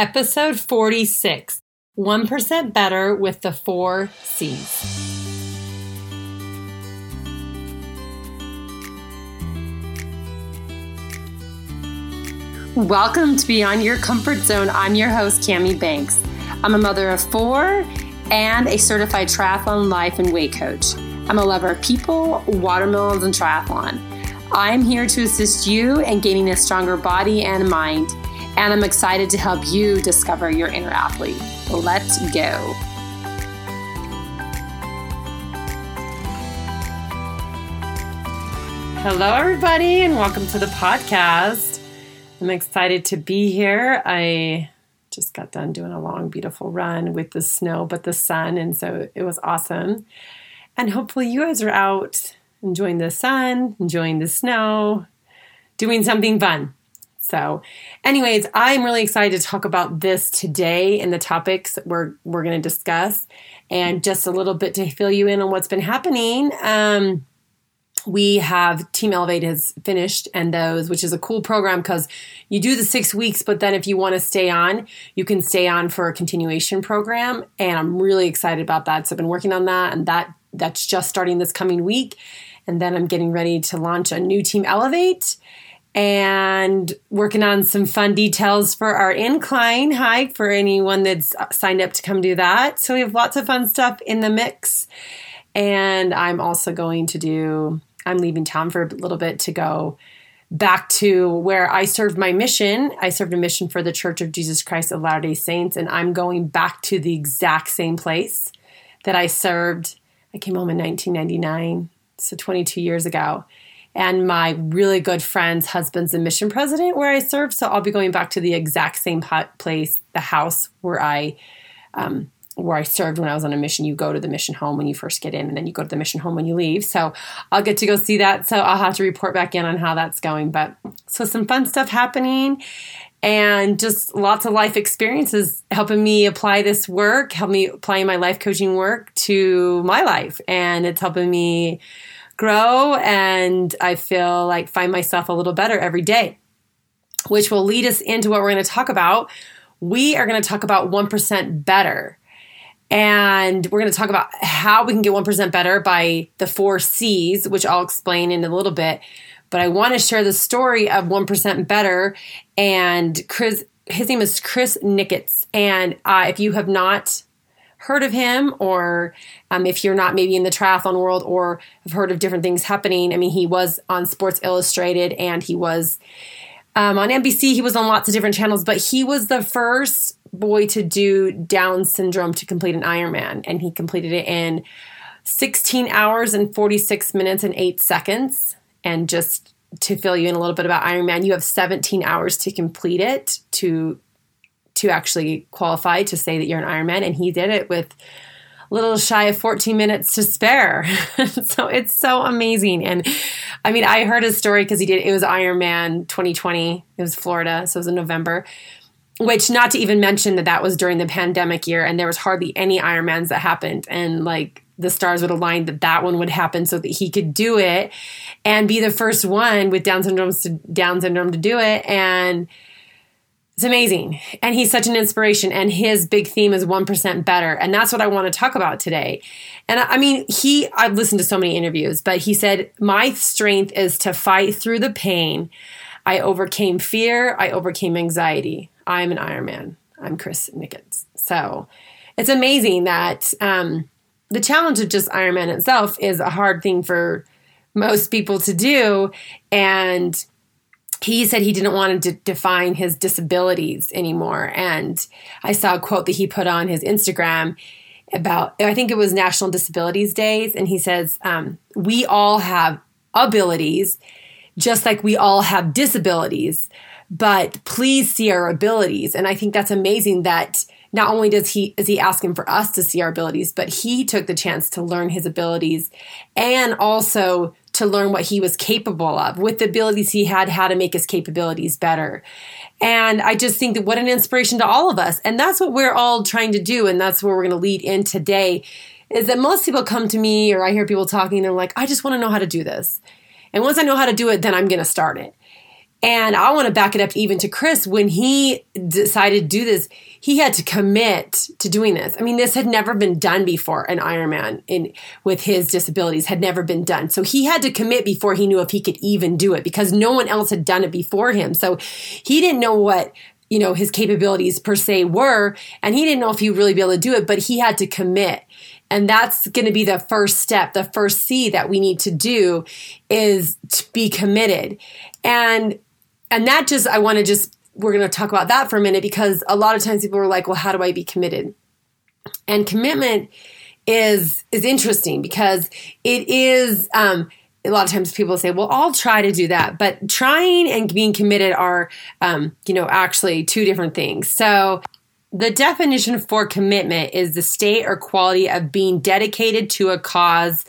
Episode 46 1% Better with the Four C's. Welcome to Beyond Your Comfort Zone. I'm your host, Cami Banks. I'm a mother of four and a certified triathlon life and weight coach. I'm a lover of people, watermelons, and triathlon. I'm here to assist you in gaining a stronger body and mind, and I'm excited to help you discover your inner athlete. Let's go. Hello, everybody, and welcome to the podcast. I'm excited to be here. I just got done doing a long, beautiful run with the snow, but the sun, and so it was awesome. And hopefully, you guys are out enjoying the sun, enjoying the snow, doing something fun. So, anyways, I'm really excited to talk about this today and the topics we're we're going to discuss, and just a little bit to fill you in on what's been happening. Um, we have Team Elevate has finished and those, which is a cool program because you do the six weeks, but then if you want to stay on, you can stay on for a continuation program. And I'm really excited about that. So I've been working on that and that that's just starting this coming week. And then I'm getting ready to launch a new Team Elevate and working on some fun details for our incline hike for anyone that's signed up to come do that. So we have lots of fun stuff in the mix. And I'm also going to do I'm leaving town for a little bit to go back to where I served my mission. I served a mission for the Church of Jesus Christ of Latter day Saints, and I'm going back to the exact same place that I served. I came home in 1999, so 22 years ago. And my really good friend's husband's the mission president where I served. So I'll be going back to the exact same place, the house where I um, where I served when I was on a mission. You go to the mission home when you first get in, and then you go to the mission home when you leave. So I'll get to go see that. So I'll have to report back in on how that's going. But so some fun stuff happening and just lots of life experiences helping me apply this work, help me apply my life coaching work to my life. And it's helping me grow. And I feel like find myself a little better every day, which will lead us into what we're going to talk about. We are going to talk about 1% better. And we're going to talk about how we can get 1% better by the four C's, which I'll explain in a little bit. But I want to share the story of 1% better. And Chris, his name is Chris Nikic. And uh, if you have not heard of him, or um, if you're not maybe in the triathlon world or have heard of different things happening, I mean, he was on Sports Illustrated and he was um, on NBC. He was on lots of different channels, but he was the first boy to do Down syndrome to complete an Ironman, and he completed it in 16 hours and 46 minutes and 8 seconds. And just to fill you in a little bit about Ironman, you have 17 hours to complete it to to actually qualify to say that you're an Ironman, and he did it with a little shy of 14 minutes to spare. so it's so amazing. And I mean, I heard his story because he did it was Ironman 2020. It was Florida, so it was in November which not to even mention that that was during the pandemic year and there was hardly any Ironmans that happened and like the stars would align that that one would happen so that he could do it and be the first one with Down syndrome to Down syndrome to do it and it's amazing and he's such an inspiration and his big theme is 1% better and that's what I want to talk about today and I mean he I've listened to so many interviews but he said my strength is to fight through the pain I overcame fear I overcame anxiety I'm an Ironman. I'm Chris Nikic. So it's amazing that um, the challenge of just Ironman itself is a hard thing for most people to do. And he said he didn't want to define his disabilities anymore. And I saw a quote that he put on his Instagram about, I think it was National Disabilities Days. And he says, um, We all have abilities, just like we all have disabilities but please see our abilities. And I think that's amazing that not only does he is he asking for us to see our abilities, but he took the chance to learn his abilities and also to learn what he was capable of with the abilities he had, how to make his capabilities better. And I just think that what an inspiration to all of us. And that's what we're all trying to do. And that's where we're going to lead in today is that most people come to me or I hear people talking, they're like, I just want to know how to do this. And once I know how to do it, then I'm going to start it. And I want to back it up even to Chris when he decided to do this, he had to commit to doing this. I mean, this had never been done before. An Ironman in with his disabilities had never been done. So he had to commit before he knew if he could even do it because no one else had done it before him. So he didn't know what you know his capabilities per se were and he didn't know if he would really be able to do it but he had to commit and that's going to be the first step the first c that we need to do is to be committed and and that just i want to just we're going to talk about that for a minute because a lot of times people are like well how do i be committed and commitment is is interesting because it is um a lot of times people say, well, I'll try to do that. But trying and being committed are, um, you know, actually two different things. So the definition for commitment is the state or quality of being dedicated to a cause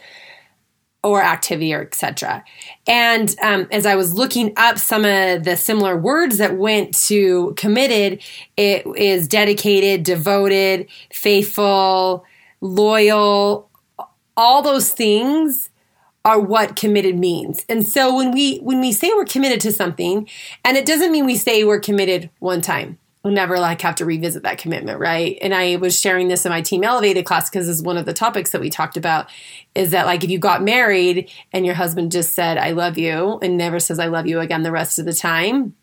or activity or etc. And um, as I was looking up some of the similar words that went to committed, it is dedicated, devoted, faithful, loyal, all those things are what committed means. And so when we when we say we're committed to something, and it doesn't mean we say we're committed one time. Never like have to revisit that commitment, right? And I was sharing this in my team elevated class because is one of the topics that we talked about is that like if you got married and your husband just said I love you and never says I love you again the rest of the time,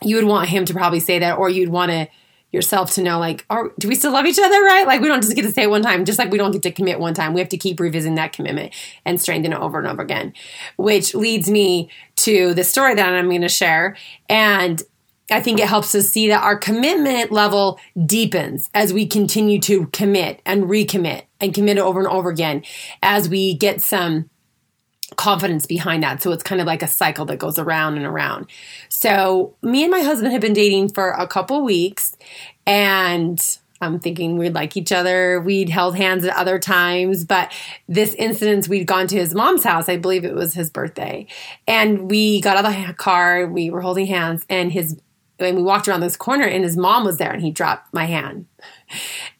you would want him to probably say that or you'd want to yourself to know like are, do we still love each other? Right? Like we don't just get to say it one time just like we don't get to commit one time. We have to keep revisiting that commitment and strengthen it over and over again which leads me to the story that i'm going to share. And I think it helps us see that our commitment level deepens as we continue to commit and recommit and commit it over and over again as we get some confidence behind that. So it's kind of like a cycle that goes around and around. So me and my husband have been dating for a couple weeks and I'm thinking we'd like each other. We'd held hands at other times, but this incident, we'd gone to his mom's house. I believe it was his birthday. And we got out of the car, we were holding hands, and his and we walked around this corner and his mom was there and he dropped my hand.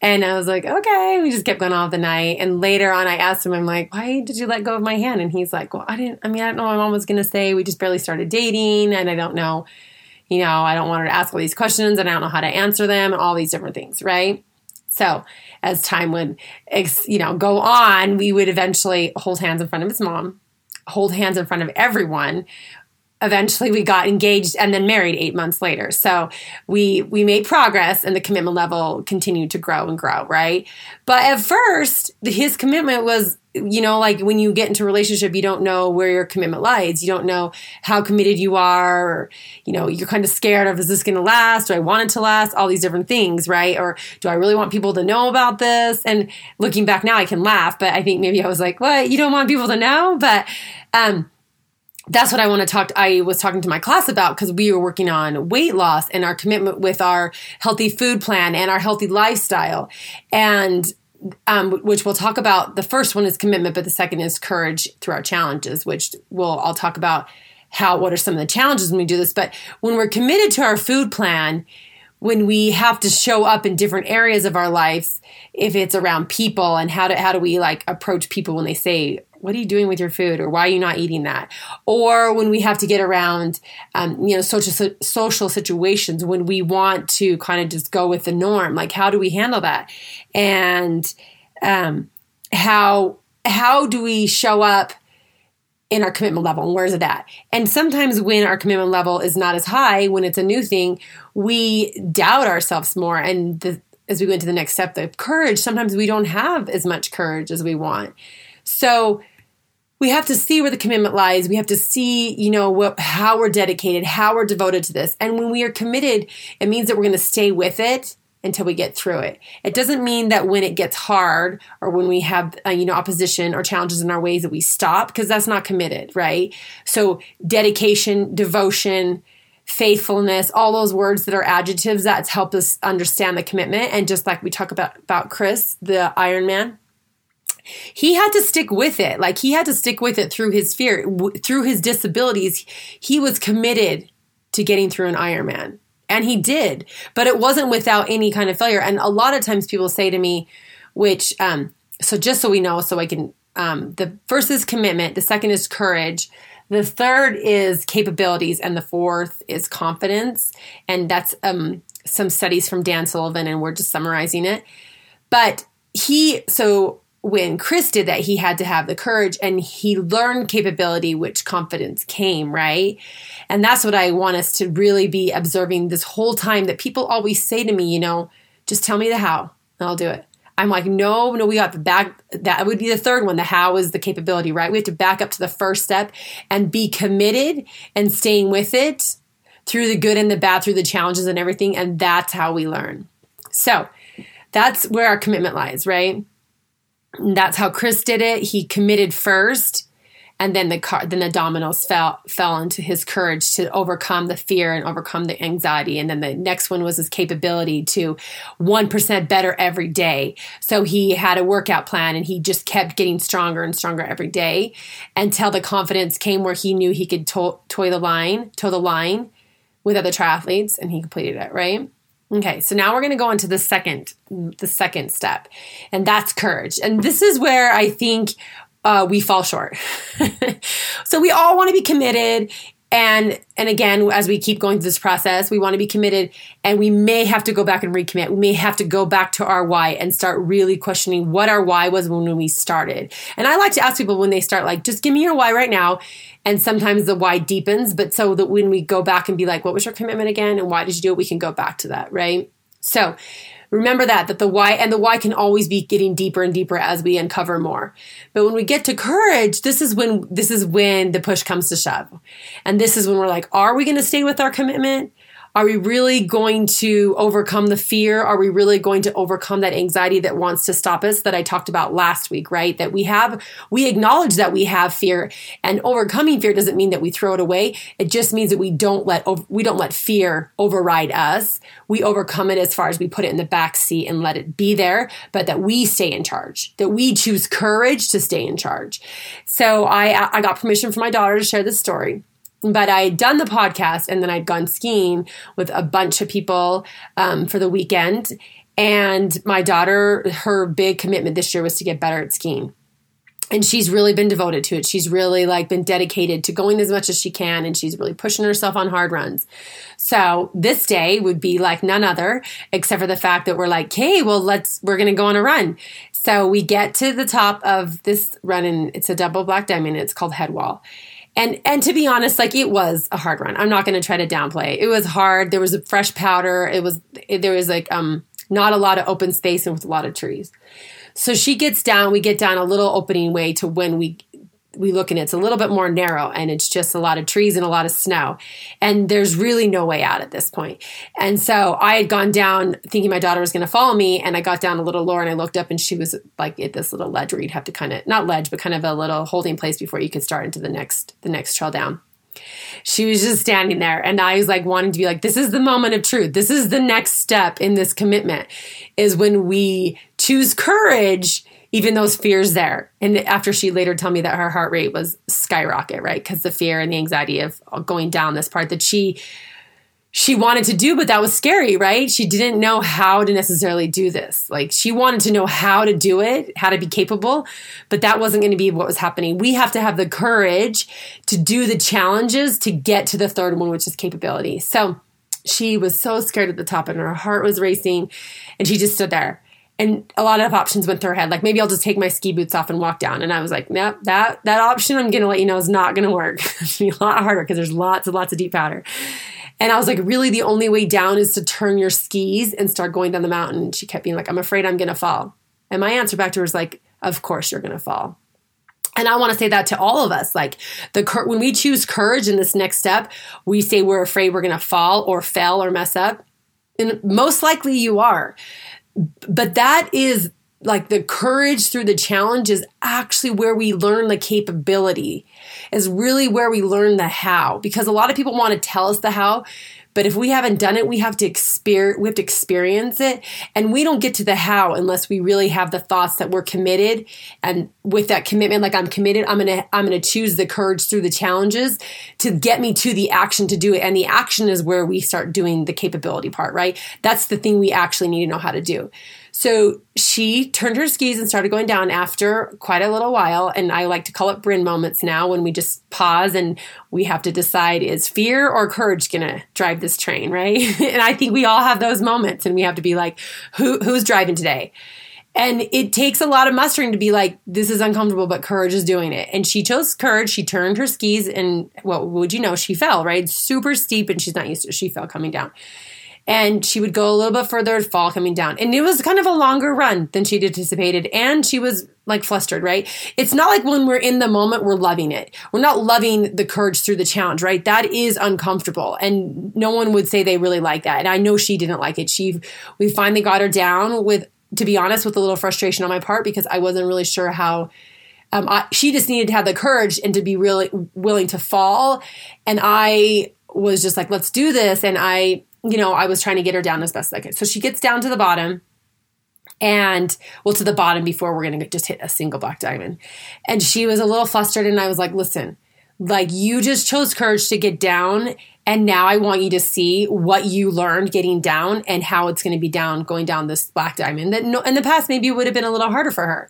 And I was like, okay. We just kept going all the night. And later on, I asked him, I'm like, why did you let go of my hand? And he's like, well, I didn't, I mean, I don't know what my mom was going to say. We just barely started dating. And I don't know, you know, I don't want her to ask all these questions and I don't know how to answer them and all these different things. Right. So as time would, you know, go on, we would eventually hold hands in front of his mom, hold hands in front of everyone eventually we got engaged and then married eight months later. So we we made progress and the commitment level continued to grow and grow right? But at first his commitment was you know like when you get into a relationship you don't know where your commitment lies. You don't know how committed you are or you know you're kind of scared of is this going to last? Do i want it to last? All these different things right? Or do i really want people to know about this? And looking back now i can laugh but i think maybe i was like what? You don't want people to know? But um that's what I want to talk. I was talking to my class about because we were working on weight loss and our commitment with our healthy food plan and our healthy lifestyle, and um, which we'll talk about. The first one is commitment, but the second is courage through our challenges, which we'll I'll talk about how what are some of the challenges when we do this. But when we're committed to our food plan, when we have to show up in different areas of our lives, if it's around people and how do how do we like approach people when they say what are you doing with your food or why are you not eating that? Or when we have to get around um, you know social social situations when we want to kind of just go with the norm like how do we handle that? And um, how how do we show up in our commitment level and where's it at? And sometimes when our commitment level is not as high when it's a new thing we doubt ourselves more. And the, as we go into the next step the courage sometimes we don't have as much courage as we want. So we have to see where the commitment lies. We have to see, you know, what, how we're dedicated, how we're devoted to this. And when we are committed, it means that we're going to stay with it until we get through it. It doesn't mean that when it gets hard or when we have, uh, you know, opposition or challenges in our ways that we stop because that's not committed, right? So dedication, devotion, faithfulness, all those words that are adjectives that's helped us understand the commitment. And just like we talk about, about Chris, the Iron Man, he had to stick with it. Like he had to stick with it through his fear, w- through his disabilities. He was committed to getting through an Ironman. And he did, but it wasn't without any kind of failure. And a lot of times people say to me, which, um, so just so we know, so I can, um, the first is commitment, the second is courage, The third is capabilities, and the fourth is confidence. And that's um, some studies from Dan Sullivan, and we're just summarizing it. But he, so when Chris did that, he had to have the courage and he learned capability, which confidence came, right? And that's what I want us to really be observing this whole time that people always say to me, you know, just tell me the how and I'll do it. I'm like, no, no, we got the back. That would be the third one. The how is the capability, right? We have to back up to the first step and be committed and staying with it through the good and the bad, through the challenges and everything. And that's how we learn. So that's where our commitment lies, right? That's how Chris did it. He committed first and then the car, then the dominoes fell fell into his courage to overcome the fear and overcome the anxiety. And then the next one was his capability to 1% better every day. So he had a workout plan and he just kept getting stronger and stronger every day until the confidence came where he knew he could to- toy the line toe the line with other triathletes and he completed it right Okay, so now we're going to go on to the second the second step, and that's courage. And this is where I think uh, we fall short. so we all want to be committed and and again as we keep going through this process we want to be committed and we may have to go back and recommit we may have to go back to our why and start really questioning what our why was when we started and i like to ask people when they start like just give me your why right now and sometimes the why deepens but so that when we go back and be like what was your commitment again and why did you do it we can go back to that right so Remember that, that the why, and the why can always be getting deeper and deeper as we uncover more. But when we get to courage, this is when, this is when the push comes to shove. And this is when we're like, are we going to stay with our commitment? Are we really going to overcome the fear? Are we really going to overcome that anxiety that wants to stop us that I talked about last week, right? That we have, we acknowledge that we have fear and overcoming fear doesn't mean that we throw it away. It just means that we don't let, we don't let fear override us. We overcome it as far as we put it in the back seat and let it be there, but that we stay in charge, that we choose courage to stay in charge. So I, I got permission from my daughter to share this story but I had done the podcast and then I'd gone skiing with a bunch of people um, for the weekend. And my daughter, her big commitment this year was to get better at skiing. And she's really been devoted to it. She's really like been dedicated to going as much as she can and she's really pushing herself on hard runs. So this day would be like none other except for the fact that we're like, okay, well, let's, we're going to go on a run. So we get to the top of this run and it's a double black diamond. It's called Headwall and and to be honest like it was a hard run. I'm not going to try to downplay it. Was hard. There was a fresh powder. It was there was like um not a lot of open space and with a lot of trees. So she gets down we get down a little opening way to when we we look and it's a little bit more narrow and it's just a lot of trees and a lot of snow. And there's really no way out at this point. And so i had gone down thinking my daughter was going to follow me and i got down a little lower and i looked up and she was like at this little ledge where you'd have to kind of not ledge but kind of a little holding place before you could start into the next the next trail down. She was just standing there and i was like wanting to be like this is the moment of truth. This is the next step in this commitment is when we choose courage even those fears there. And after she later told me that her heart rate was skyrocket, right? Because the fear and the anxiety of going down this part that she she wanted to do, but that was scary, right? She didn't know how to necessarily do this. Like she wanted to know how to do it, how to be capable, but that wasn't going to be what was happening. We have to have the courage to do the challenges to get to the third one, which is capability. So she was so scared at the top and her heart was racing and she just stood there and a lot of options went through her head. Like maybe i'll just take my ski boots off and walk down. And i was like nope that that option i'm gonna let you know is not gonna work. It's gonna be a lot harder because there's lots and lots of deep powder. And i was like really the only way down is to turn your skis and start going down the mountain? She kept being like i'm afraid i'm gonna fall. And my answer back to her was like of course you're gonna fall. And I want to say that to all of us. Like the when we choose courage in this next step, we say we're afraid we're going to fall or fail or mess up. And most likely you are but that is like the courage through the challenge is actually where we learn the capability is really where we learn the how. Because a lot of people want to tell us the how but if we haven't done it, we have to experience we have to experience it. And we don't get to the how unless we really have the thoughts that we're committed. And with that commitment, like I'm committed, I'm gonna I'm gonna choose the courage through the challenges to get me to the action to do it. And the action is where we start doing the capability part, right? That's the thing we actually need to know how to do. So she turned her skis and started going down after quite a little while. And I like to call it Bryn moments now when we just pause and we have to decide is fear or courage going to drive this train, right? and I think we all have those moments and we have to be like, who, who's driving today? And it takes a lot of mustering to be like, this is uncomfortable, but courage is doing it. And she chose courage. She turned her skis and what well, would you know? She fell, right? Super steep and she's not used to it. She fell coming down and she would go a little bit further fall coming down. And it was kind of a longer run than she'd anticipated. And she was like flustered right? It's not like when we're in the moment we're loving it. We're not loving the courage through the challenge right? That is uncomfortable. And no one would say they really like that. And i know she didn't like it. She we finally got her down with to be honest with a little frustration on my part because i wasn't really sure how um, I, she just needed to have the courage and to be really willing to fall. And i was just like let's do this. And i you know, I was trying to get her down as best as I could. So she gets down to the bottom and well to the bottom before we're going to just hit a single black diamond. And she was a little flustered and I was like, "Listen, like you just chose courage to get down and now I want you to see what you learned getting down and how it's going to be down going down this black diamond that no, in the past maybe would have been a little harder for her.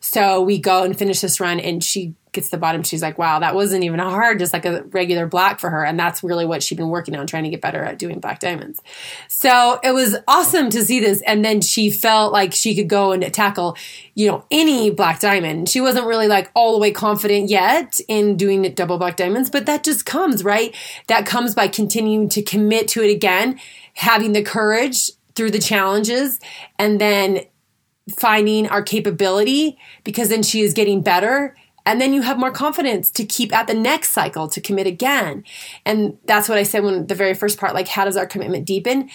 So we go and finish this run, and she gets the bottom. She's like, wow, that wasn't even hard, just like a regular black for her. And that's really what she'd been working on, trying to get better at doing black diamonds. So it was awesome to see this. And then she felt like she could go and tackle, you know, any black diamond. She wasn't really like all the way confident yet in doing double black diamonds, but that just comes, right? That comes by continuing to commit to it again, having the courage through the challenges, and then finding our capability because then she is getting better and then you have more confidence to keep at the next cycle to commit again. And that's what i said when the very first part like how does our commitment deepen?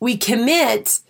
We commit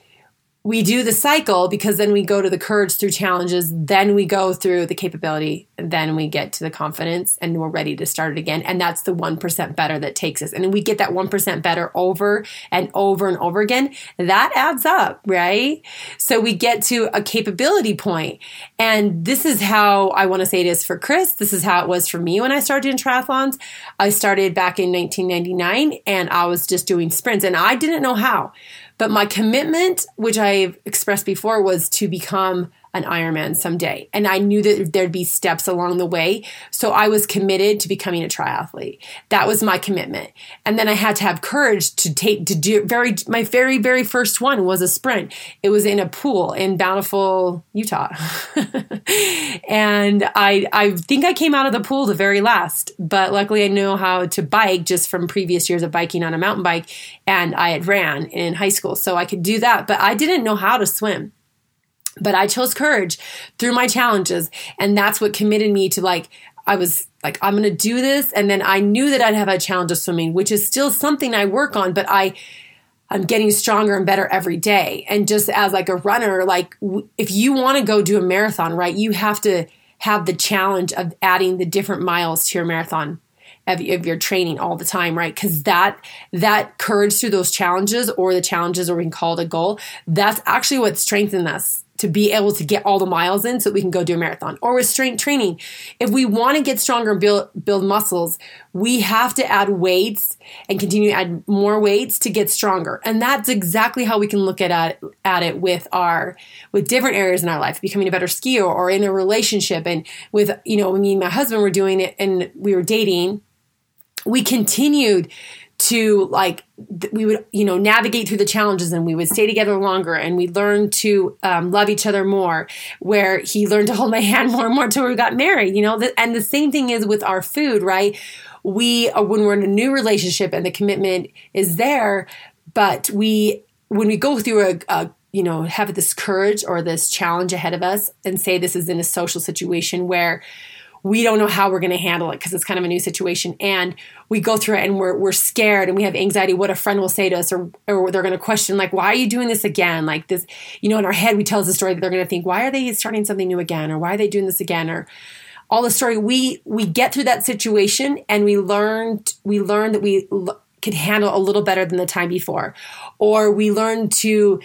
we do the cycle because then we go to the courage through challenges, then we go through the capability, then we get to the confidence and we're ready to start it again. And that's the 1% better that takes us. And we get that 1% better over and over and over again. That adds up, right? So we get to a capability point. And this is how I want to say it is for Chris. This is how it was for me when I started in triathlons. I started back in 1999 and I was just doing sprints and I didn't know how. But my commitment, which I've expressed before, was to become an Ironman someday. And I knew that there'd be steps along the way. So I was committed to becoming a triathlete. That was my commitment. And then I had to have courage to take, to do very, my very, very first one was a sprint. It was in a pool in Bountiful, Utah. and I, I think I came out of the pool the very last, but luckily I know how to bike just from previous years of biking on a mountain bike. And I had ran in high school. So I could do that, but I didn't know how to swim. But I chose courage through my challenges. And that's what committed me to like, I was like, I'm going to do this. And then I knew that I'd have a challenge of swimming, which is still something I work on, but I, I'm getting stronger and better every day. And just as like a runner, like if you want to go do a marathon, right, you have to have the challenge of adding the different miles to your marathon of, of your training all the time, right? Because that that courage through those challenges or the challenges or we call it a goal, that's actually what strengthens us to be able to get all the miles in so we can go do a marathon or with strength training. If we want to get stronger and build build muscles we have to add weights and continue to add more weights to get stronger. And that's exactly how we can look at at, it with our with different areas in our life becoming a better skier or in a relationship. And with you know me and my husband were doing it and we were dating we continued to like we would you know navigate through the challenges and we would stay together longer and we learned to um, love each other more where he learned to hold my hand more and more until we got married you know? And the same thing is with our food right? We uh, when we're in a new relationship and the commitment is there but we when we go through a, a you know have this courage or this challenge ahead of us and say this is in a social situation where we don't know how we're going to handle it because it's kind of a new situation. And we go through it and we're, we're scared and we have anxiety what a friend will say to us or, or they're going to question like why are you doing this again? Like this you know in our head we tell us a story that they're going to think why are they starting something new again? or why are they doing this again? or all the story. We we get through that situation and we learned we learned that we l- could handle a little better than the time before. Or we learned to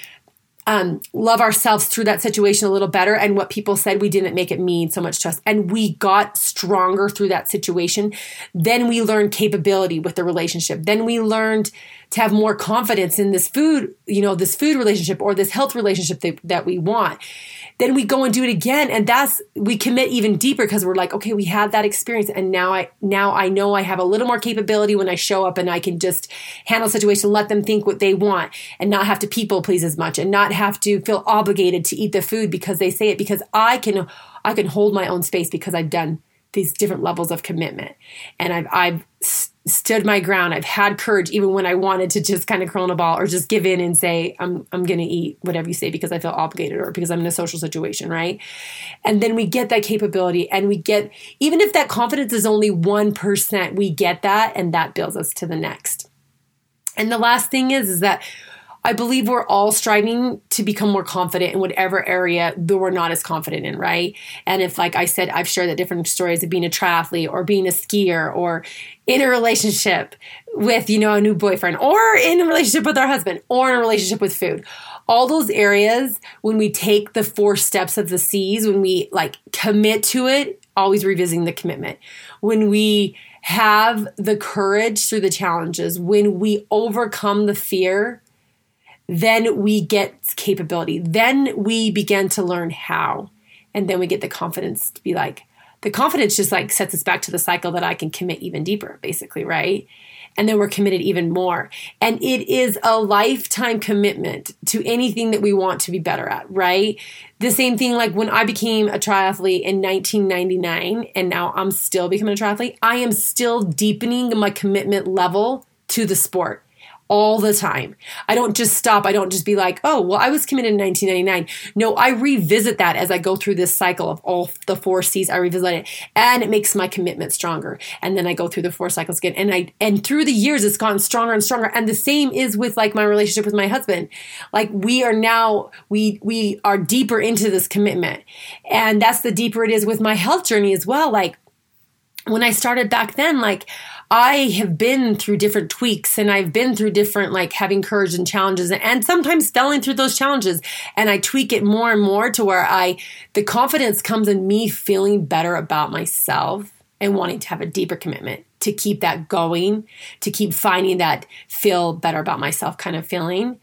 um, love ourselves through that situation a little better. And what people said, we didn't make it mean so much to us. And we got stronger through that situation. Then we learned capability with the relationship. Then we learned to have more confidence in this food, you know, this food relationship or this health relationship that, that we want. Then we go and do it again. And that's, we commit even deeper because we're like, okay, we had that experience. And now I, now I know I have a little more capability when I show up and I can just handle situation, let them think what they want and not have to people please as much and not have to feel obligated to eat the food because they say it because I can, I can hold my own space because I've done these different levels of commitment. And I've, I've stood my ground. I've had courage even when I wanted to just kind of curl in a ball or just give in and say, I'm, I'm going to eat whatever you say because I feel obligated or because I'm in a social situation, right? And then we get that capability and we get, even if that confidence is only 1%, we get that and that builds us to the next. And the last thing is, is that I believe we're all striving to become more confident in whatever area that we're not as confident in, right? And if, like I said, I've shared the different stories of being a triathlete or being a skier or in a relationship with, you know, a new boyfriend or in a relationship with our husband or in a relationship with food. All those areas, when we take the four steps of the C's, when we like commit to it, always revisiting the commitment. When we have the courage through the challenges, when we overcome the fear, then we get capability. Then we begin to learn how. And then we get the confidence to be like, the confidence just like sets us back to the cycle that I can commit even deeper, basically, right? And then we're committed even more. And it is a lifetime commitment to anything that we want to be better at, right? The same thing like when I became a triathlete in 1999, and now I'm still becoming a triathlete, I am still deepening my commitment level to the sport all the time. I don't just stop. I don't just be like, oh, well, I was committed in 1999. No, I revisit that as I go through this cycle of all the four C's. I revisit it and it makes my commitment stronger. And then I go through the four cycles again. And I, and through the years, it's gotten stronger and stronger. And the same is with like my relationship with my husband. Like we are now, we, we are deeper into this commitment. And that's the deeper it is with my health journey as well. Like when I started back then, like, I have been through different tweaks and I've been through different, like having courage and challenges and sometimes failing through those challenges. And I tweak it more and more to where I, the confidence comes in me feeling better about myself and wanting to have a deeper commitment to keep that going, to keep finding that feel better about myself kind of feeling.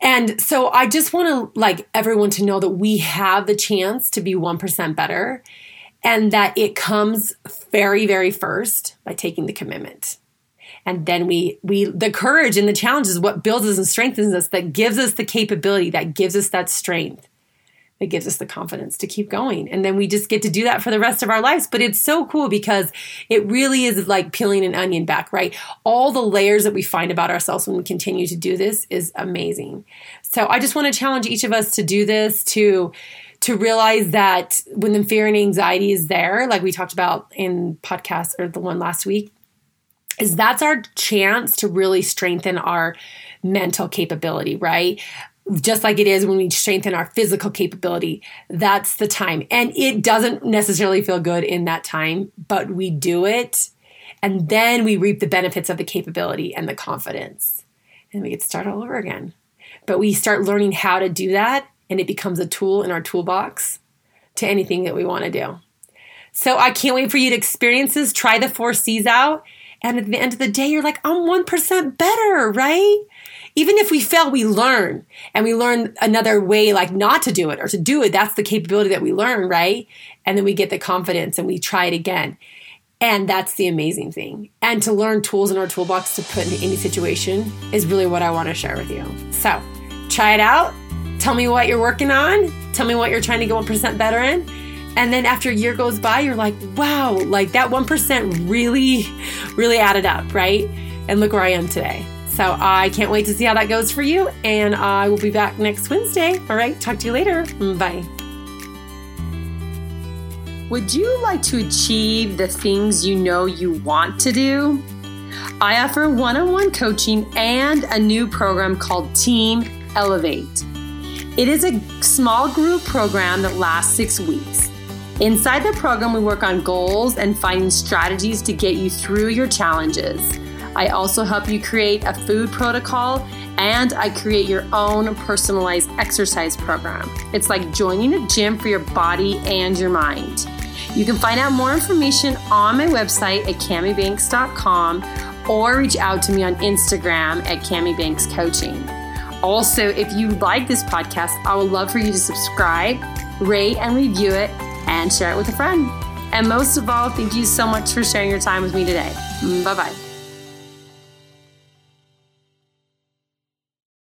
And so I just want to like everyone to know that we have the chance to be 1% better and that it comes very very first by taking the commitment. And then we we the courage and the challenge is what builds us and strengthens us that gives us the capability that gives us that strength that gives us the confidence to keep going. And then we just get to do that for the rest of our lives. But it's so cool because it really is like peeling an onion back right? All the layers that we find about ourselves when we continue to do this is amazing. So i just want to challenge each of us to do this to to realize that when the fear and anxiety is there, like we talked about in podcast or the one last week, is that's our chance to really strengthen our mental capability, right? Just like it is when we strengthen our physical capability, that's the time. And it doesn't necessarily feel good in that time, but we do it. And then we reap the benefits of the capability and the confidence. And we get to start all over again. But we start learning how to do that and it becomes a tool in our toolbox to anything that we want to do. So I can't wait for you to experience this. Try the four C's out. And at the end of the day, you're like, I'm 1% better, right? Even if we fail, we learn and we learn another way, like not to do it or to do it. That's the capability that we learn, right? And then we get the confidence and we try it again. And that's the amazing thing. And to learn tools in our toolbox to put into any situation is really what I want to share with you. So try it out Tell me what you're working on. Tell me what you're trying to get 1% better in. And then after a year goes by, you're like, wow, like that 1% really, really added up, right? And look where I am today. So I can't wait to see how that goes for you. And I will be back next Wednesday. All right, talk to you later. Bye. Would you like to achieve the things you know you want to do? I offer one on one coaching and a new program called Team Elevate. It is a small group program that lasts six weeks. Inside the program, we work on goals and finding strategies to get you through your challenges. I also help you create a food protocol and I create your own personalized exercise program. It's like joining a gym for your body and your mind. You can find out more information on my website at camibanks.com or reach out to me on Instagram at camibankscoaching. Coaching. Also, if you like this podcast, I would love for you to subscribe, rate and review it, and share it with a friend. And most of all, thank you so much for sharing your time with me today. Bye bye.